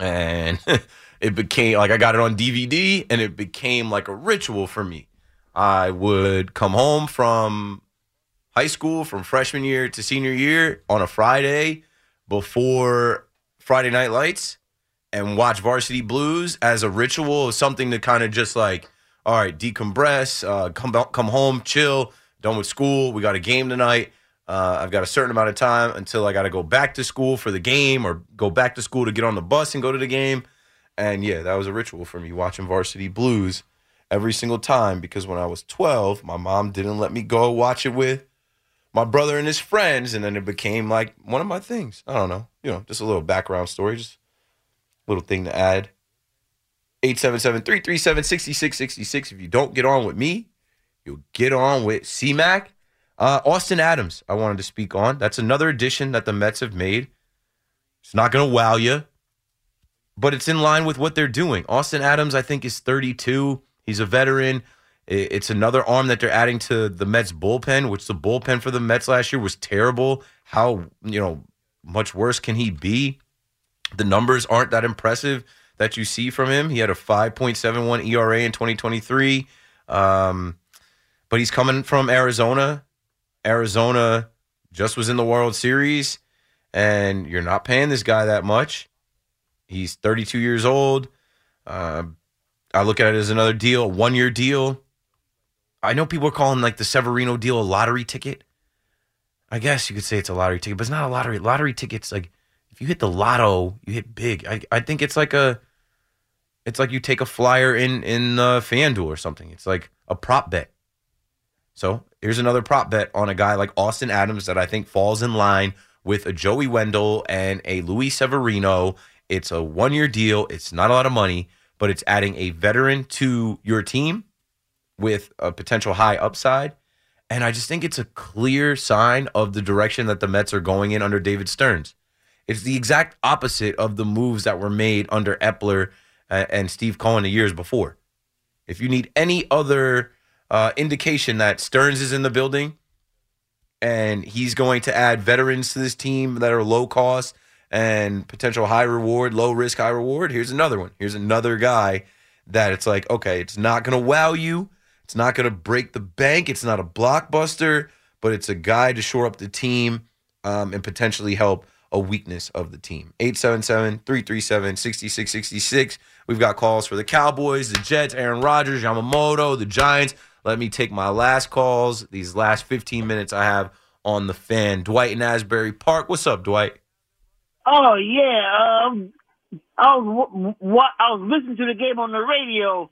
and it became like I got it on DVD, and it became like a ritual for me. I would come home from high school from freshman year to senior year on a Friday before Friday Night Lights and watch Varsity Blues as a ritual, something to kind of just like, all right, decompress, uh, come come home, chill, done with school. We got a game tonight. Uh, I've got a certain amount of time until I got to go back to school for the game or go back to school to get on the bus and go to the game. And yeah, that was a ritual for me watching Varsity Blues every single time because when I was 12, my mom didn't let me go watch it with my brother and his friends, and then it became like one of my things. I don't know, you know, just a little background story, just a little thing to add. 877-337-6666. If you don't get on with me, you'll get on with CMAC. Uh, Austin Adams, I wanted to speak on. That's another addition that the Mets have made. It's not going to wow you, but it's in line with what they're doing. Austin Adams, I think, is 32. He's a veteran. It's another arm that they're adding to the Mets bullpen, which the bullpen for the Mets last year was terrible. How, you know, much worse can he be? The numbers aren't that impressive that you see from him. He had a 5.71 ERA in 2023. Um, but he's coming from Arizona. Arizona just was in the World Series, and you're not paying this guy that much. He's 32 years old. Uh, I look at it as another deal, one year deal. I know people are calling like the Severino deal a lottery ticket. I guess you could say it's a lottery ticket, but it's not a lottery. Lottery tickets, like if you hit the lotto, you hit big. I, I think it's like a, it's like you take a flyer in in uh, FanDuel or something. It's like a prop bet. So here's another prop bet on a guy like Austin Adams that I think falls in line with a Joey Wendle and a Luis Severino. It's a one year deal. It's not a lot of money, but it's adding a veteran to your team with a potential high upside. And I just think it's a clear sign of the direction that the Mets are going in under David Stearns. It's the exact opposite of the moves that were made under Eppler uh, and Steve Cohen the years before. If you need any other uh, indication that Stearns is in the building and he's going to add veterans to this team that are low cost and potential high reward, low risk, high reward, here's another one. Here's another guy that it's like, okay, it's not going to wow you. It's not going to break the bank. It's not a blockbuster, but it's a guy to shore up the team um, and potentially help a weakness of the team. 877 337 6666. We've got calls for the Cowboys, the Jets, Aaron Rodgers, Yamamoto, the Giants. Let me take my last calls, these last 15 minutes I have on the fan. Dwight in Asbury Park. What's up, Dwight? Oh yeah, um, I was what I was listening to the game on the radio.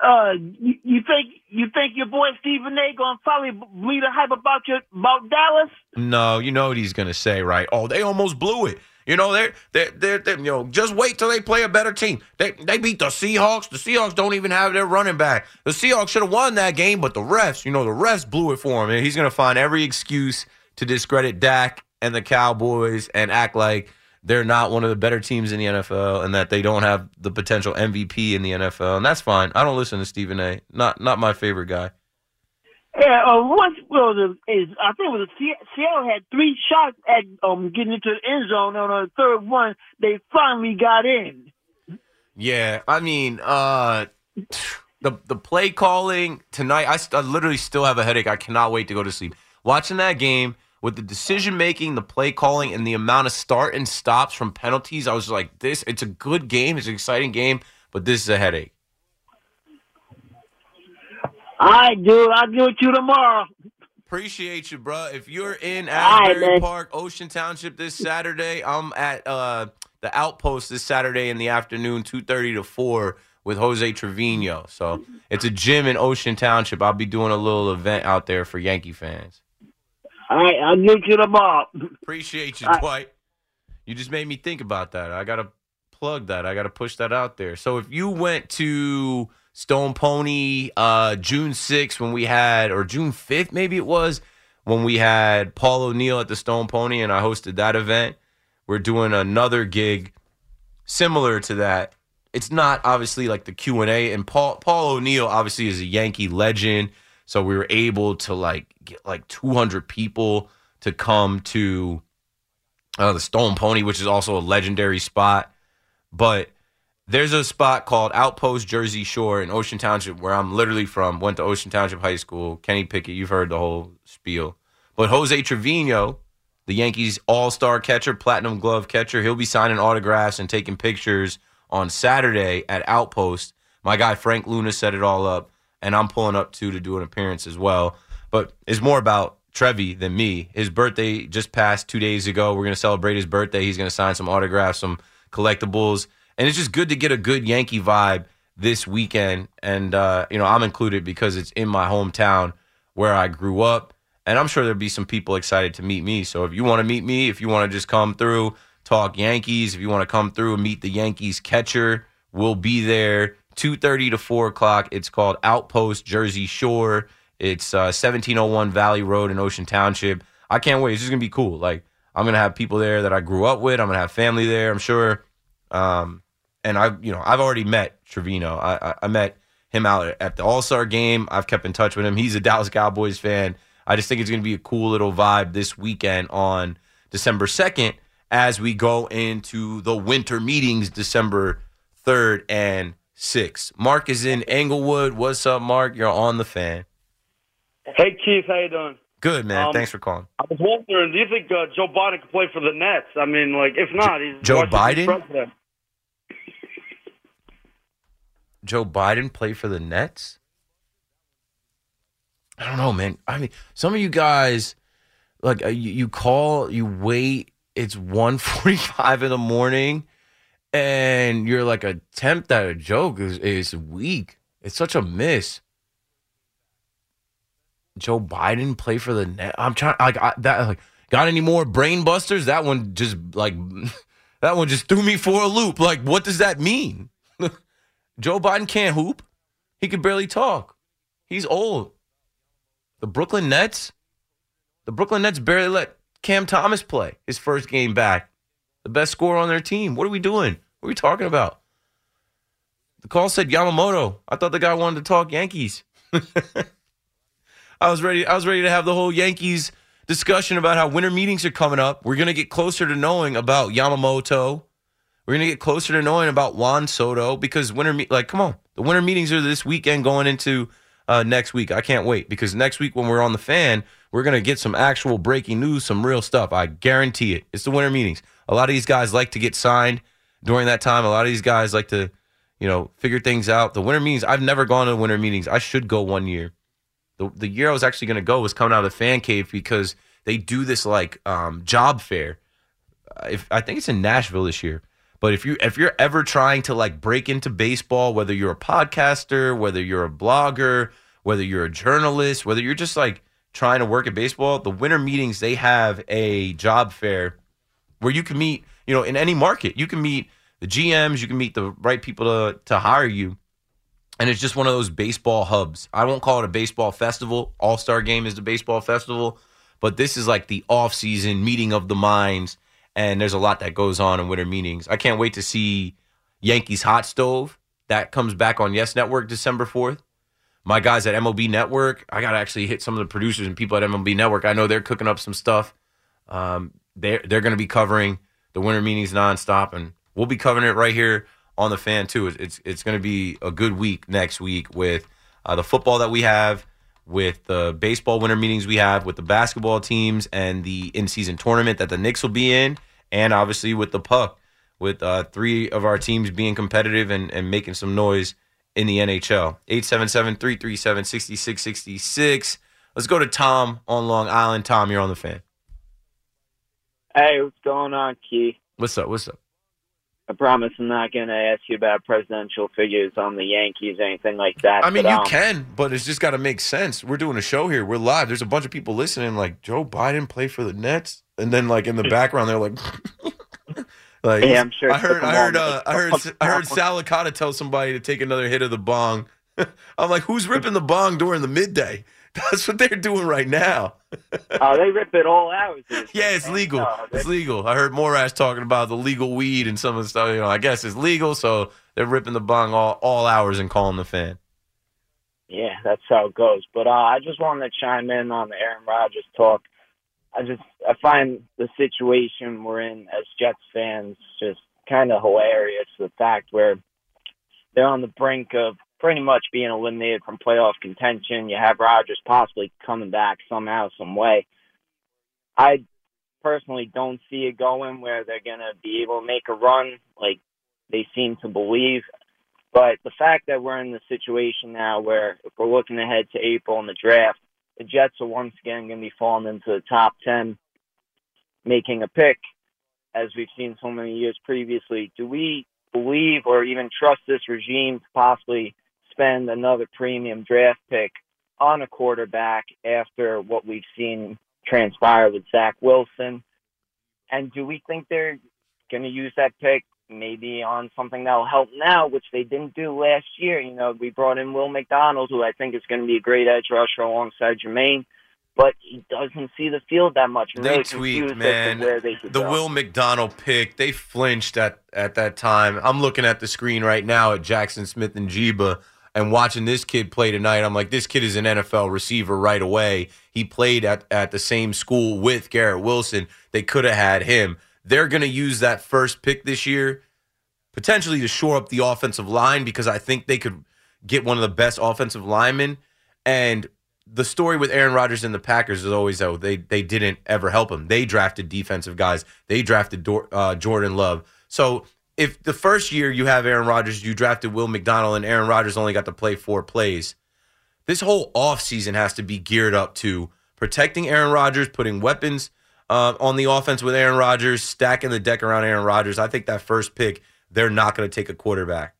Uh, you, think you think your boy Stephen A. gonna probably bleed a hype about your about Dallas? No, you know what he's gonna say, right? Oh, they almost blew it. You know, they're, they're, they're, they're, you know, just wait till they play a better team. They, they beat the Seahawks. The Seahawks don't even have their running back. The Seahawks should have won that game, but the refs, you know, the refs blew it for him. And he's going to find every excuse to discredit Dak and the Cowboys and act like they're not one of the better teams in the NFL and that they don't have the potential MVP in the NFL. And that's fine. I don't listen to Stephen A. Not, not my favorite guy. Yeah, uh, once well, the, is I think it was Seattle had three shots at um getting into the end zone. On the third one, they finally got in. Yeah, I mean, uh, the the play calling tonight. I, st- I literally still have a headache. I cannot wait to go to sleep. Watching that game with the decision making, the play calling, and the amount of start and stops from penalties, I was like, this. It's a good game. It's an exciting game, but this is a headache. I do. I'll do it to you tomorrow. Appreciate you, bro. If you're in Asbury right, Park, Ocean Township this Saturday, I'm at uh, the Outpost this Saturday in the afternoon, two thirty to four, with Jose Trevino. So it's a gym in Ocean Township. I'll be doing a little event out there for Yankee fans. All right, I'll get you tomorrow. Appreciate you, Dwight. You just made me think about that. I gotta plug that. I gotta push that out there. So if you went to Stone Pony, uh, June 6th when we had, or June 5th, maybe it was, when we had Paul O'Neill at the Stone Pony and I hosted that event. We're doing another gig similar to that. It's not obviously like the Q and A, and Paul Paul O'Neill obviously is a Yankee legend, so we were able to like get like 200 people to come to uh, the Stone Pony, which is also a legendary spot. But there's a spot called Outpost Jersey Shore in Ocean Township where I'm literally from. Went to Ocean Township High School. Kenny Pickett, you've heard the whole spiel. But Jose Trevino, the Yankees all star catcher, platinum glove catcher, he'll be signing autographs and taking pictures on Saturday at Outpost. My guy Frank Luna set it all up, and I'm pulling up too to do an appearance as well. But it's more about Trevi than me. His birthday just passed two days ago. We're to celebrate his birthday. He's to sign some autographs, some collectibles and it's just good to get a good Yankee vibe this weekend. And uh, you know, I'm included because it's in my hometown where I grew up, and I'm sure there'll be some people excited to meet me. So if you want to meet me, if you want to just come through, talk Yankees, if you want to come through and meet the Yankees catcher, we'll be there. 2.30 to 4 o'clock. It's called Outpost Jersey Shore. It's uh, 1701 Valley Road in Ocean Township. I can't wait. It's just going to be cool. Like, I'm going to have people there that I grew up with. I'm going to have family there. I'm sure um, and I, you know, I've already met Trevino. I, I, I met him out at the All Star game. I've kept in touch with him. He's a Dallas Cowboys fan. I just think it's going to be a cool little vibe this weekend on December 2nd as we go into the winter meetings December 3rd and 6th. Mark is in Englewood. What's up, Mark? You're on the fan. Hey, Keith. How you doing? Good man. Um, Thanks for calling. I was wondering, do you think uh, Joe Biden could play for the Nets? I mean, like, if not, he's Joe Biden? President. Joe Biden play for the Nets? I don't know, man. I mean, some of you guys, like, uh, you, you call, you wait. It's 1.45 in the morning, and you're like, attempt at a joke is, is weak. It's such a miss. Joe Biden play for the net. I'm trying like I, that. Like, got any more brain busters? That one just like that one just threw me for a loop. Like, what does that mean? Joe Biden can't hoop. He could barely talk. He's old. The Brooklyn Nets, the Brooklyn Nets barely let Cam Thomas play his first game back. The best scorer on their team. What are we doing? What are we talking about? The call said Yamamoto. I thought the guy wanted to talk Yankees. I was ready. I was ready to have the whole Yankees discussion about how winter meetings are coming up. We're gonna get closer to knowing about Yamamoto. We're gonna get closer to knowing about Juan Soto because winter me- like come on, the winter meetings are this weekend going into uh, next week. I can't wait because next week when we're on the fan, we're gonna get some actual breaking news, some real stuff. I guarantee it. It's the winter meetings. A lot of these guys like to get signed during that time. A lot of these guys like to, you know, figure things out. The winter meetings. I've never gone to winter meetings. I should go one year the the year I was actually going to go was coming out of the fan cave because they do this like um, job fair. Uh, If I think it's in Nashville this year, but if you if you're ever trying to like break into baseball, whether you're a podcaster, whether you're a blogger, whether you're a journalist, whether you're just like trying to work at baseball, the winter meetings they have a job fair where you can meet, you know, in any market, you can meet the GMs, you can meet the right people to to hire you and it's just one of those baseball hubs. I won't call it a baseball festival. All Star Game is the baseball festival, but this is like the off season meeting of the minds. And there's a lot that goes on in winter meetings. I can't wait to see Yankees Hot Stove. That comes back on Yes Network December 4th. My guys at MLB Network, I got to actually hit some of the producers and people at MLB Network. I know they're cooking up some stuff. Um, they're they're going to be covering the winter meetings nonstop, and we'll be covering it right here on the fan too. It's it's, it's going to be a good week next week with uh, the football that we have, with the baseball winter meetings we have, with the basketball teams, and the in season tournament that the Knicks will be in, and obviously with the puck, with uh, three of our teams being competitive and, and making some noise in the NHL. 877-337-6666. Let's go to Tom on Long Island. Tom, you're on the fan. Hey, what's going on, Key? What's up? What's up? I promise I'm not going to ask you about presidential figures on the Yankees or anything like that. I mean, you um, can, but it's just got to make sense. We're doing a show here. We're live. There's a bunch of people listening. Like Joe Biden play for the Nets, and then like in the background, they're like, like Yeah, I'm sure I heard, I heard, uh, I heard, I heard Sal Licata tell somebody to take another hit of the bong. I'm like, who's ripping the bong during the midday? That's what they're doing right now. Oh, they rip it all out. Yeah, it's legal. It's legal. I heard Morash talking about the legal weed and some of the stuff. You know, I guess it's legal, so they're ripping the bong all all hours and calling the fan. Yeah, that's how it goes. But uh, I just wanted to chime in on the Aaron Rodgers talk. I just I find the situation we're in as Jets fans just kind of hilarious. The fact where they're on the brink of pretty much being eliminated from playoff contention. You have Rodgers possibly coming back somehow, some way. I personally don't see it going where they're going to be able to make a run like they seem to believe. But the fact that we're in the situation now where if we're looking ahead to April in the draft, the Jets are once again going to be falling into the top 10, making a pick, as we've seen so many years previously. Do we believe or even trust this regime to possibly spend another premium draft pick on a quarterback after what we've seen transpire with Zach Wilson? And do we think they're going to use that pick maybe on something that'll help now, which they didn't do last year? You know, we brought in Will McDonald, who I think is going to be a great edge rusher alongside Jermaine, but he doesn't see the field that much. I'm They really tweaked, confused as to man. The go. Will McDonald pick, they flinched at at that time. I'm looking at the screen right now at Jaxon Smith-Njigba and watching this kid play tonight. I'm like, this kid is an NFL receiver right away. He played at, at the same school with Garrett Wilson. They could have had him. They're going to use that first pick this year potentially to shore up the offensive line because I think they could get one of the best offensive linemen. And the story with Aaron Rodgers and the Packers is always though they they didn't ever help him. They drafted defensive guys. They drafted Dor- uh, Jordan Love. So if the first year you have Aaron Rodgers, you drafted Will McDonald, and Aaron Rodgers only got to play four plays. This whole offseason has to be geared up to protecting Aaron Rodgers, putting weapons uh, on the offense with Aaron Rodgers, stacking the deck around Aaron Rodgers. I think that first pick, they're not going to take a quarterback.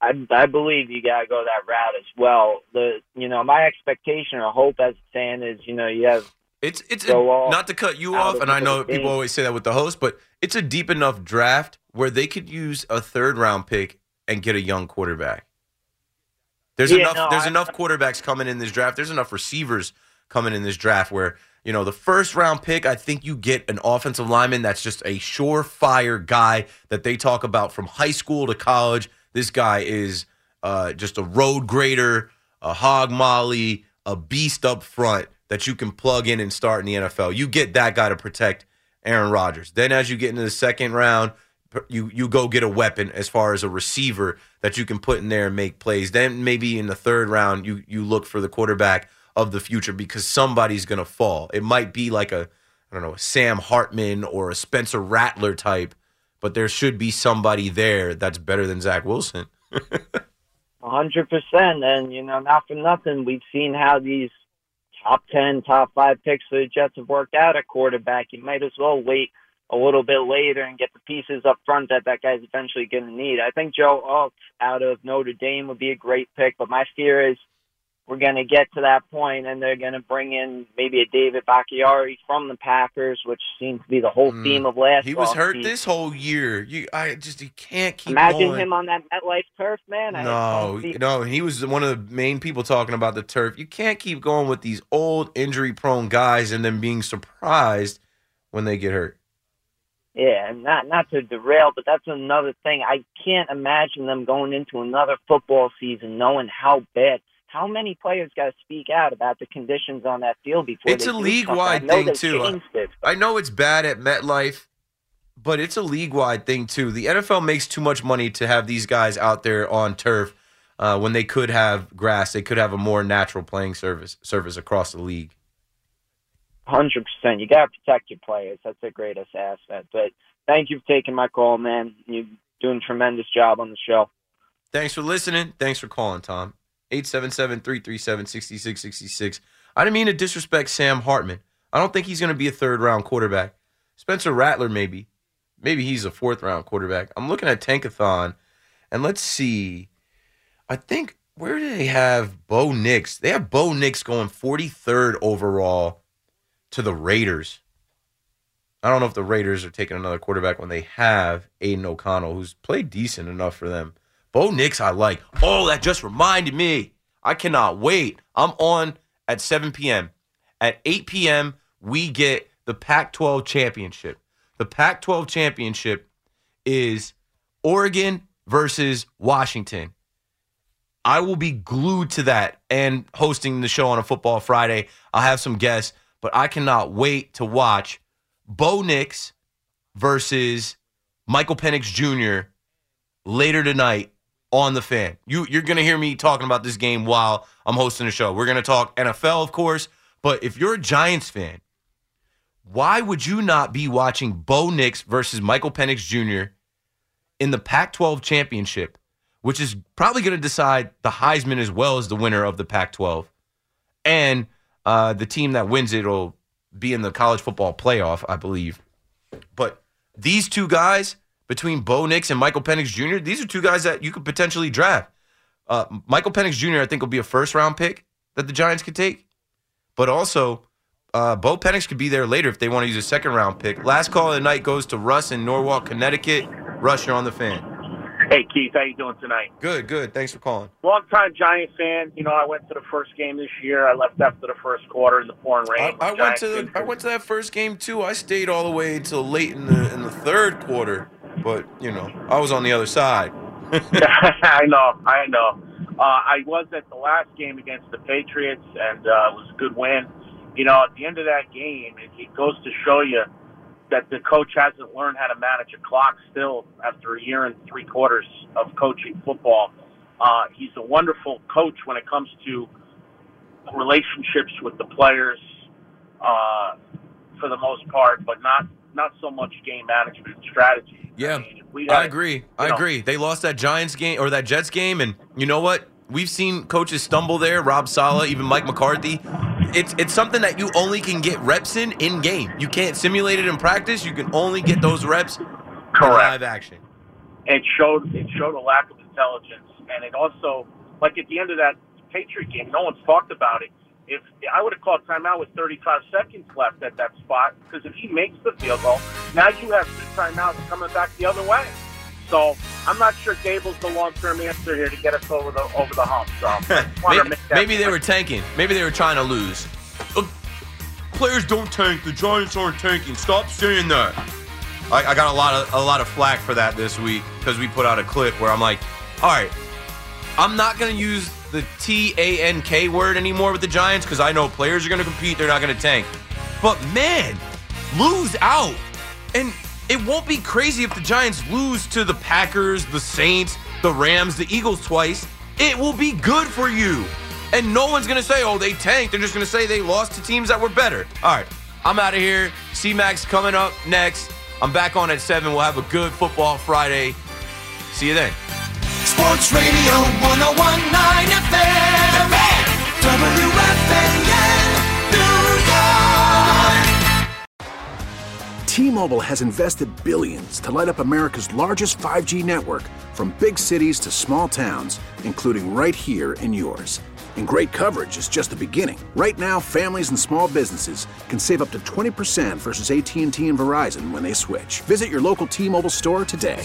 I, I believe you got to go that route as well. The you know my expectation or hope as a fan is you know you have It's it's Go off not to cut you off, of and I know people always say that with the host, but it's a deep enough draft where they could use a third round pick and get a young quarterback. There's Yeah, enough. no, there's I- enough quarterbacks coming in this draft. There's enough receivers coming in this draft where you know the first round pick. I think you get an offensive lineman that's just a surefire guy that they talk about from high school to college. This guy is uh, just a road grader, a hog molly, a beast up front that you can plug in and start in the NFL. You get that guy to protect Aaron Rodgers. Then as you get into the second round, you you go get a weapon as far as a receiver that you can put in there and make plays. Then maybe in the third round, you you look for the quarterback of the future because somebody's gonna fall. It might be like a I don't know a Sam Hartman or a Spencer Rattler type, but there should be somebody there that's better than Zach Wilson. Hundred percent, and you know, not for nothing, we've seen how these top ten, top five picks for the Jets have worked out at quarterback. You might as well wait a little bit later and get the pieces up front that that guy's eventually going to need. I think Joe Alt out of Notre Dame would be a great pick, but my fear is we're going to get to that point and they're going to bring in maybe a David Bakhtiari from the Packers, which seems to be the whole theme of last. Mm. He was hurt offseason. this whole year. You I just you can't keep Imagine going. him on that MetLife turf, man. I No, no, he was one of the main people talking about the turf. You can't keep going with these old injury prone guys and then being surprised when they get hurt. Yeah, and not not to derail, but that's another thing. I can't imagine them going into another football season knowing how bad. How many players got to speak out about the conditions on that field before It's a league wide thing too. it. I know it's bad at MetLife, but it's a league wide thing too. The NFL makes too much money to have these guys out there on turf uh, when they could have grass. They could have a more natural playing service surface across the league. Hundred percent. You got to protect your players. That's the greatest asset. But thank you for taking my call, man. You're doing a tremendous job on the show. Thanks for listening. Thanks for calling, Tom. 877-337-6666. I didn't mean to disrespect Sam Hartman. I don't think he's going to be a third round quarterback. Spencer Rattler, maybe. Maybe he's a fourth round quarterback. I'm looking at Tankathon, and let's see. I think, where do they have Bo Nix? They have Bo Nix going 43rd overall to the Raiders. I don't know if the Raiders are taking another quarterback when they have Aidan O'Connell, who's played decent enough for them. Bo Nix, I like. Oh, that just reminded me. I cannot wait. I'm on at 7 p.m. At 8 p.m., we get the Pac 12 championship. The Pac 12 championship is Oregon versus Washington. I will be glued to that and hosting the show on a football Friday. I'll have some guests, but I cannot wait to watch Bo Nix versus Michael Penix Jr. later tonight on the fan. You you're gonna hear me talking about this game while I'm hosting the show. We're gonna talk NFL, of course, but if you're a Giants fan, why would you not be watching Bo Nix versus Michael Penix Jr. in the Pac-12 championship, which is probably to decide the Heisman as well as the winner of the Pac-12, and uh, the team that wins it will be in the college football playoff, I believe. But these two guys, between Bo Nix and Michael Penix Jr., these are two guys that you could potentially draft. Uh, Michael Penix Jr., I think, will be a first round pick that the Giants could take. But also, uh, Bo Penix could be there later if they want to use a second round pick. Last call of the night goes to Russ in Norwalk, Connecticut. Russ, you're on the fan. Hey Keith, how you doing tonight? Good, good. Thanks for calling. Long-time Giant fan. You know, I went to the first game this year. I left after the first quarter in the pouring I, rain. I went to the, I went to that first game too. I stayed all the way until late in the in the third quarter, but you know I was on the other side. I know, I know. Uh, I was at the last game against the Patriots, and uh, it was a good win. You know, at the end of that game, it, it goes to show you that the coach hasn't learned how to manage a clock still after a year and three quarters of coaching football. Uh, he's a wonderful coach when it comes to relationships with the players uh, for the most part, but not not so much game management and strategy. Yeah, I had- agree. I know- agree. They lost that Giants game or that Jets game, and you know what? We've seen coaches stumble there. Rob Saleh, even Mike McCarthy. It's it's something that you only can get reps in in game. You can't simulate it in practice. You can only get those reps in live action. it showed it showed a lack of intelligence, and it also like at the end of that Patriot game, no one's talked about it. If I would have called timeout with 35 seconds left at that spot, because if he makes the field goal, now you have two timeouts coming back the other way. So I'm not sure Daboll's the long-term answer here to get us over the over the hump. So I just wanted to Maybe, maybe they were tanking. Maybe they were trying to lose. Uh, players don't tank. The Giants aren't tanking. Stop saying that. I, I got a lot of a lot of flack for that this week because we put out a clip where I'm like, all right, I'm not gonna use the T A N K word anymore with the Giants because I know players are gonna compete. They're not gonna tank. But man, lose out, and it won't be crazy if the Giants lose to the Packers, the Saints, the Rams, the Eagles twice. It will be good for you. And no one's going to say, oh, they tanked. They're just going to say they lost to teams that were better. All right, I'm out of here. C Max coming up next. I'm back on at 7. We'll have a good football Friday. See you then. Sports Radio 1019 FM. WFAN, New York. T-Mobile has invested billions to light up America's largest 5G network from big cities to small towns, including right here in yours. And great coverage is just the beginning. Right now, families and small businesses can save up to 20% versus AT&T and Verizon when they switch. Visit your local T-Mobile store today.